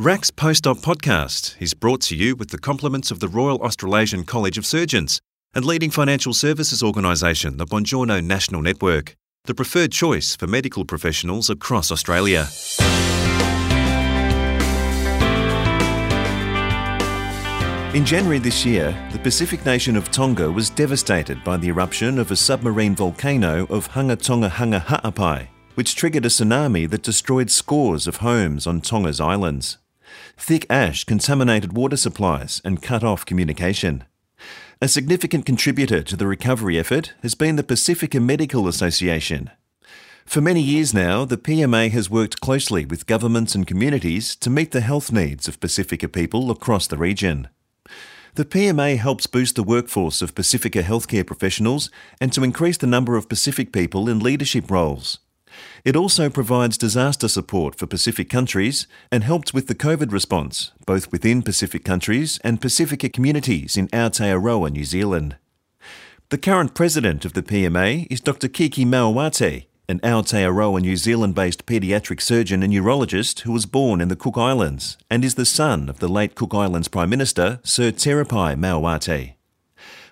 RACS Post-Op podcast is brought to you with the compliments of the Royal Australasian College of Surgeons and leading financial services organisation, the Bongiorno National Network, the preferred choice for medical professionals across Australia. In January this year, the Pacific nation of Tonga was devastated by the eruption of a submarine volcano of Hunga Tonga Hunga Ha'apai, which triggered a tsunami that destroyed scores of homes on Tonga's islands. Thick ash contaminated water supplies and cut off communication. A significant contributor to the recovery effort has been the Pasifika Medical Association. For many years now, the PMA has worked closely with governments and communities to meet the health needs of Pasifika people across the region. The PMA helps boost the workforce of Pasifika healthcare professionals and to increase the number of Pacific people in leadership roles. It also provides disaster support for Pacific countries and helps with the COVID response, both within Pacific countries and Pasifika communities in Aotearoa, New Zealand. The current president of the PMA is Dr. Kiki Maoate, an Aotearoa New Zealand based paediatric surgeon and urologist who was born in the Cook Islands and is the son of the late Cook Islands Prime Minister Sir Terepai Maoate.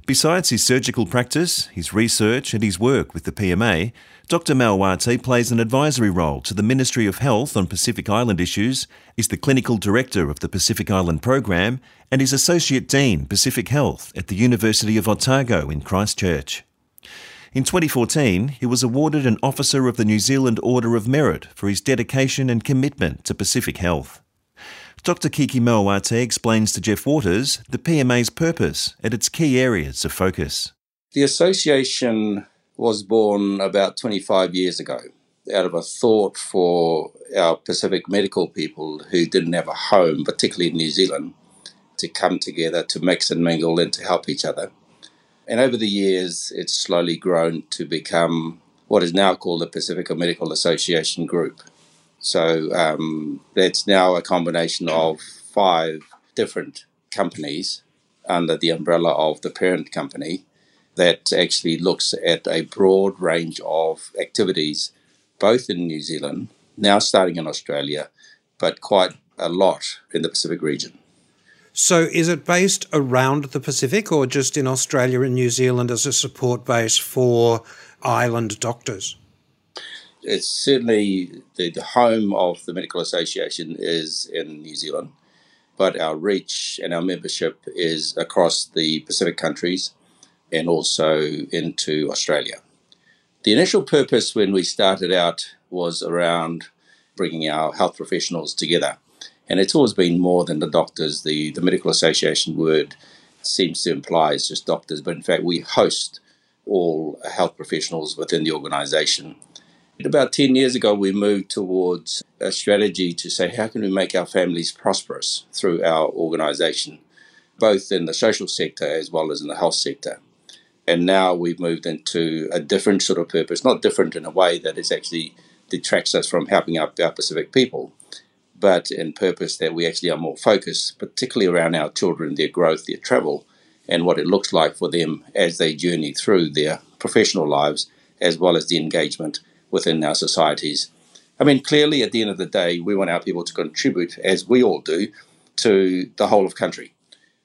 Besides his surgical practice, his research, and his work with the PMA, Dr. Maoate plays an advisory role to the Ministry of Health on Pacific Island issues, is the clinical director of the Pacific Island Program, and is Associate Dean Pacific Health at the University of Otago in Christchurch. In 2014, he was awarded an Officer of the New Zealand Order of Merit for his dedication and commitment to Pacific health. Dr. Kiki Maoate explains to Jeff Waters the PMA's purpose and its key areas of focus. The association was born about 25 years ago out of a thought for our Pacific medical people who didn't have a home, particularly in New Zealand, to come together to mix and mingle and to help each other. And over the years, it's slowly grown to become what is now called the Pacific Medical Association Group. So um, that's now a combination of five different companies under the umbrella of the parent company that actually looks at a broad range of activities, both in New Zealand, now starting in Australia, but quite a lot in the Pacific region. So, is it based around the Pacific or just in Australia and New Zealand as a support base for island doctors? It's certainly the, the home of the Medical Association is in New Zealand, but our reach and our membership is across the Pacific countries and also into Australia. The initial purpose when we started out was around bringing our health professionals together. And it's always been more than the doctors. The, the Medical Association word seems to imply it's just doctors, but in fact, we host all health professionals within the organization about 10 years ago, we moved towards a strategy to say, how can we make our families prosperous through our organization, both in the social sector as well as in the health sector? And now we've moved into a different sort of purpose, not different in a way that it actually detracts us from helping our, our Pacific people, but in purpose that we actually are more focused, particularly around our children, their growth, their travel, and what it looks like for them as they journey through their professional lives, as well as the engagement within our societies. I mean, clearly, at the end of the day, we want our people to contribute, as we all do, to the whole of country.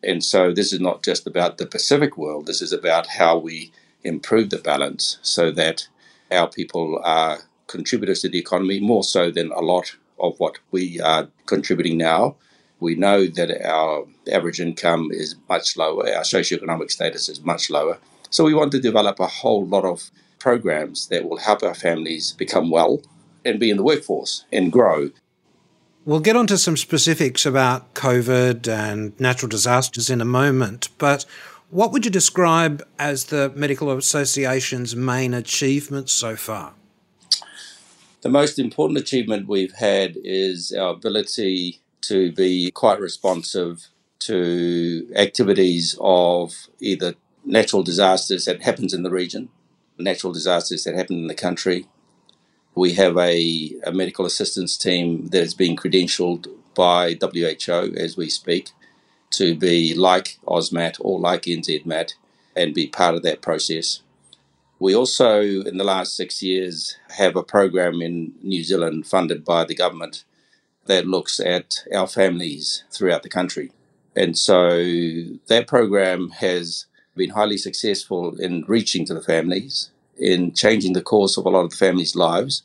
And so, this is not just about the Pacific world, this is about how we improve the balance so that our people are contributors to the economy more so than a lot of what we are contributing now. We know that our average income is much lower, our socioeconomic status is much lower. So, we want to develop a whole lot of programs that will help our families become well and be in the workforce and grow. We'll get onto some specifics about COVID and natural disasters in a moment, but what would you describe as the Medical Association's main achievements so far? The most important achievement we've had is our ability to be quite responsive to activities of either natural disasters that happens in the region natural disasters that happen in the country. We have a, a medical assistance team that is being credentialed by WHO as we speak to be like AUSMAT or like NZMAT and be part of that process. We also, in the last six years, have a program in New Zealand funded by the government that looks at our families throughout the country. And so that program has been highly successful in reaching to the families, in changing the course of a lot of the families' lives,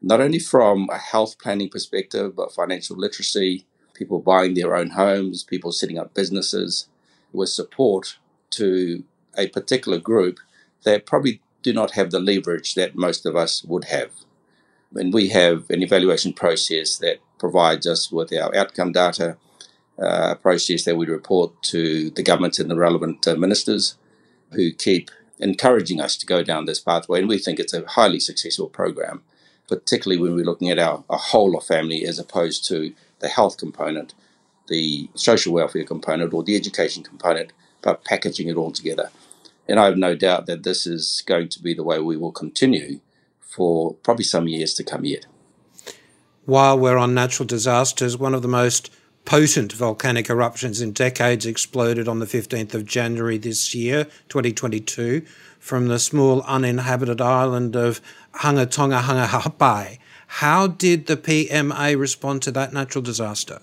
not only from a health planning perspective, but financial literacy, people buying their own homes, people setting up businesses with support to a particular group that probably do not have the leverage that most of us would have. And we have an evaluation process that provides us with our outcome data, uh, process that we report to the government and the relevant uh, ministers who keep encouraging us to go down this pathway. And we think it's a highly successful program, particularly when we're looking at our, our whole of family as opposed to the health component, the social welfare component, or the education component, but packaging it all together. And I have no doubt that this is going to be the way we will continue for probably some years to come yet. While we're on natural disasters, one of the most potent volcanic eruptions in decades exploded on the 15th of January this year, 2022, from the small uninhabited island of Hunga Tonga Hunga Ha'apai. How did the PMA respond to that natural disaster?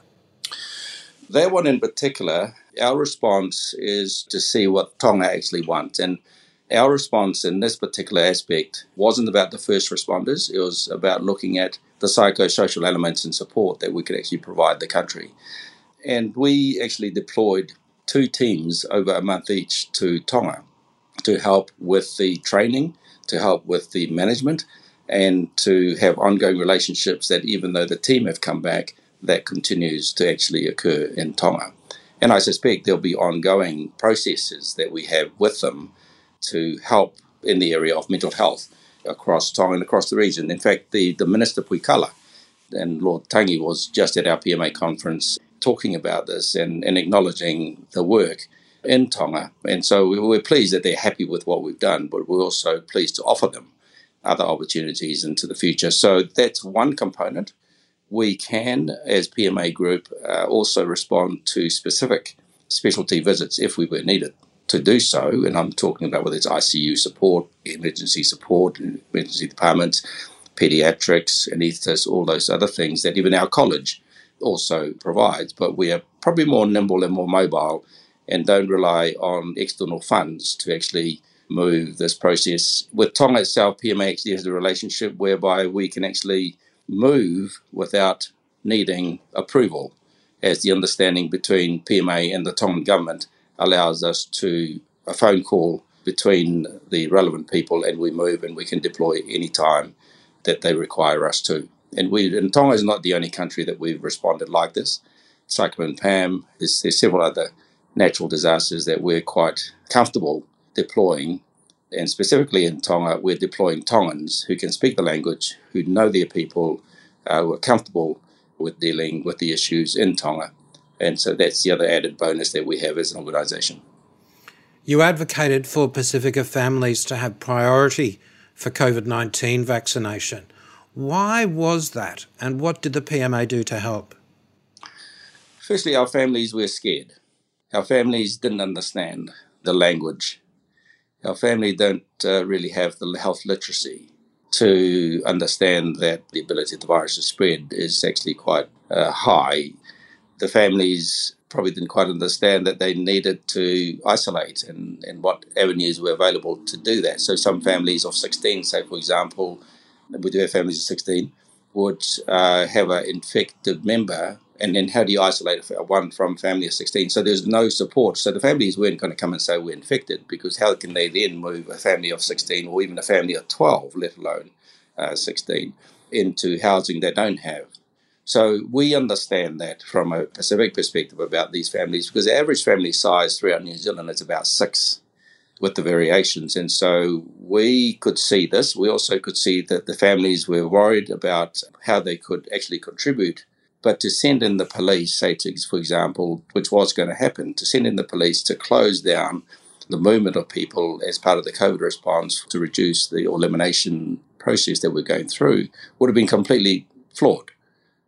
That one in particular, our response is to see what Tonga actually wants. And our response in this particular aspect wasn't about the first responders, it was about looking at the psychosocial elements and support that we could actually provide the country. And we actually deployed two teams over a month each to Tonga to help with the training, to help with the management, and to have ongoing relationships that even though the team have come back, that continues to actually occur in Tonga. And I suspect there'll be ongoing processes that we have with them to help in the area of mental health across Tonga and across the region. In fact, the, the Minister Piukala and Lord Tangi was just at our PMA conference talking about this and, and acknowledging the work in Tonga. And so we're pleased that they're happy with what we've done, but we're also pleased to offer them other opportunities into the future. So that's one component. We can, as PMA Group, uh, also respond to specific specialty visits if we were needed to do so. And I'm talking about whether it's ICU support, emergency support, emergency departments, pediatrics, anaesthetists, all those other things that even our college also provides. But we are probably more nimble and more mobile and don't rely on external funds to actually move this process. With Tonga itself, PMA actually has a relationship whereby we can actually move without needing approval, as the understanding between PMA and the Tongan government allows us to a phone call between the relevant people and we move and we can deploy any time that they require us to. And we and Tonga is not the only country that we've responded like this. Cyclone Pam, there's, there's several other natural disasters that we're quite comfortable deploying. And specifically in Tonga, we're deploying Tongans who can speak the language, who know their people, uh, who are comfortable with dealing with the issues in Tonga. And so that's the other added bonus that we have as an organisation. You advocated for Pasifika families to have priority for COVID 19 vaccination. Why was that, and what did the PMA do to help? Firstly, our families were scared. Our families didn't understand the language. Our family don't uh, really have the health literacy to understand that the ability of the virus to spread is actually quite uh, high the families probably didn't quite understand that they needed to isolate and, and what avenues were available to do that. So some families of 16, say for example, we do have families of 16, would uh, have an infected member and then how do you isolate one from family of 16? So there's no support. So the families weren't going to come and say we're infected because how can they then move a family of 16 or even a family of 12, let alone uh, 16, into housing they don't have? So we understand that from a Pacific perspective about these families because the average family size throughout New Zealand is about six with the variations. And so we could see this. We also could see that the families were worried about how they could actually contribute. But to send in the police, say, to, for example, which was going to happen, to send in the police to close down the movement of people as part of the COVID response to reduce the elimination process that we're going through would have been completely flawed.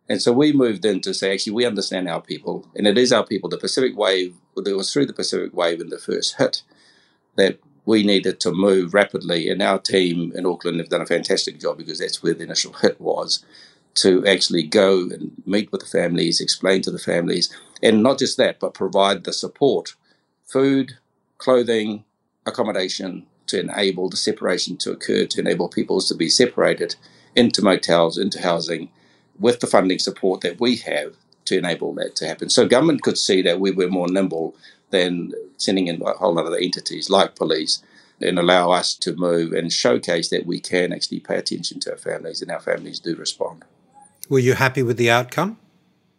And so we moved in to say, actually, we understand our people, and it is our people. The Pacific Wave, it was through the Pacific Wave in the first hit that we needed to move rapidly. And our team in Auckland have done a fantastic job because that's where the initial hit was to actually go and meet with the families, explain to the families, and not just that, but provide the support food, clothing, accommodation to enable the separation to occur, to enable people to be separated into motels, into housing, with the funding support that we have to enable that to happen. So government could see that we were more nimble than sending in a whole lot of the entities like police and allow us to move and showcase that we can actually pay attention to our families and our families do respond. Were you happy with the outcome?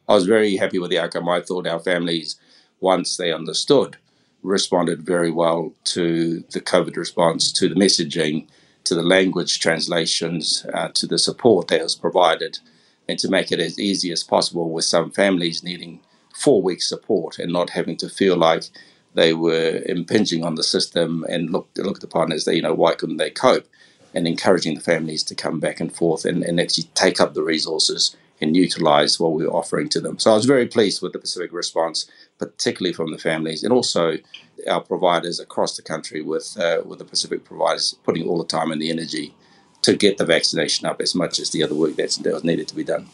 I was very happy with the outcome. I thought our families, once they understood, responded very well to the COVID response, to the messaging, to the language translations, uh, to the support that was provided, and to make it as easy as possible with some families needing four weeks support and not having to feel like they were impinging on the system and looked, looked upon as, they, you know, why couldn't they cope? And encouraging the families to come back and forth and, and actually take up the resources and utilize what we were offering to them. So I was very pleased with the Pacific response, particularly from the families and also our providers across the country with uh, with the Pacific providers putting all the time and the energy to get the vaccination up as much as the other work that's, that was needed to be done.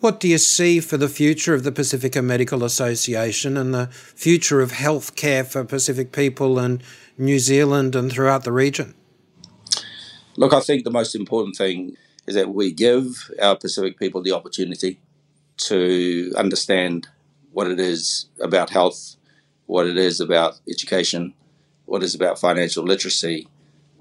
What do you see for the future of the Pasifika Medical Association and the future of health care for Pacific people in New Zealand and throughout the region? Look, I think the most important thing is that we give our Pacific people the opportunity to understand what it is about health, what it is about education, what it is about financial literacy,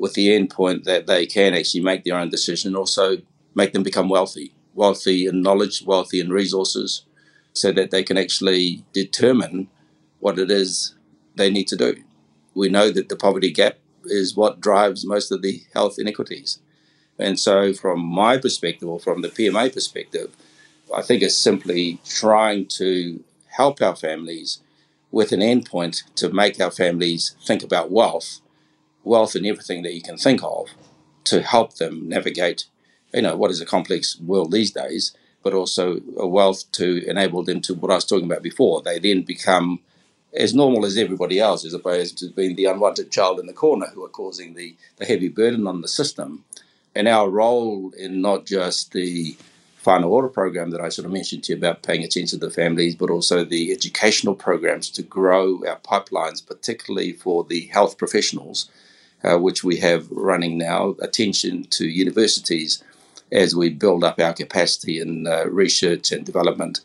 with the end point that they can actually make their own decision also make them become wealthy, wealthy in knowledge, wealthy in resources, so that they can actually determine what it is they need to do. We know that the poverty gap is what drives most of the health inequities. And so, from my perspective, or from the PMA perspective, I think it's simply trying to help our families with an endpoint to make our families think about wealth, wealth and everything that you can think of, to help them navigate, you know, what is a complex world these days, but also a wealth to enable them to what I was talking about before. They then become as normal as everybody else, as opposed to being the unwanted child in the corner who are causing the, the heavy burden on the system and our role in not just the Fanau Ola program that I sort of mentioned to you about paying attention to the families, but also the educational programs to grow our pipelines, particularly for the health professionals, uh, which we have running now, attention to universities as we build up our capacity in uh, research and development.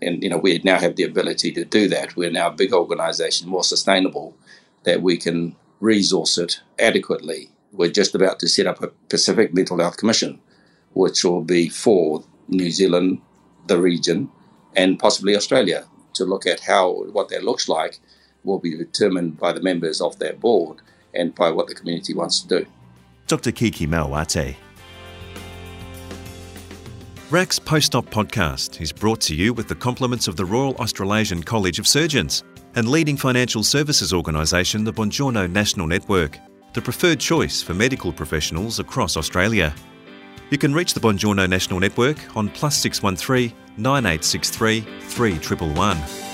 And, you know, we now have the ability to do that. We're now a big organization, more sustainable, that we can resource it adequately we're just about to set up a Pacific Mental Health Commission, which will be for New Zealand, the region, and possibly Australia to look at how what that looks like will be determined by the members of that board and by what the community wants to do. Dr. Kiki Maoate. RACS Post-Op podcast is brought to you with the compliments of the Royal Australasian College of Surgeons and leading financial services organisation the Bongiorno National Network the preferred choice for medical professionals across Australia. You can reach the Bongiorno National Network on plus 613 9863 3111.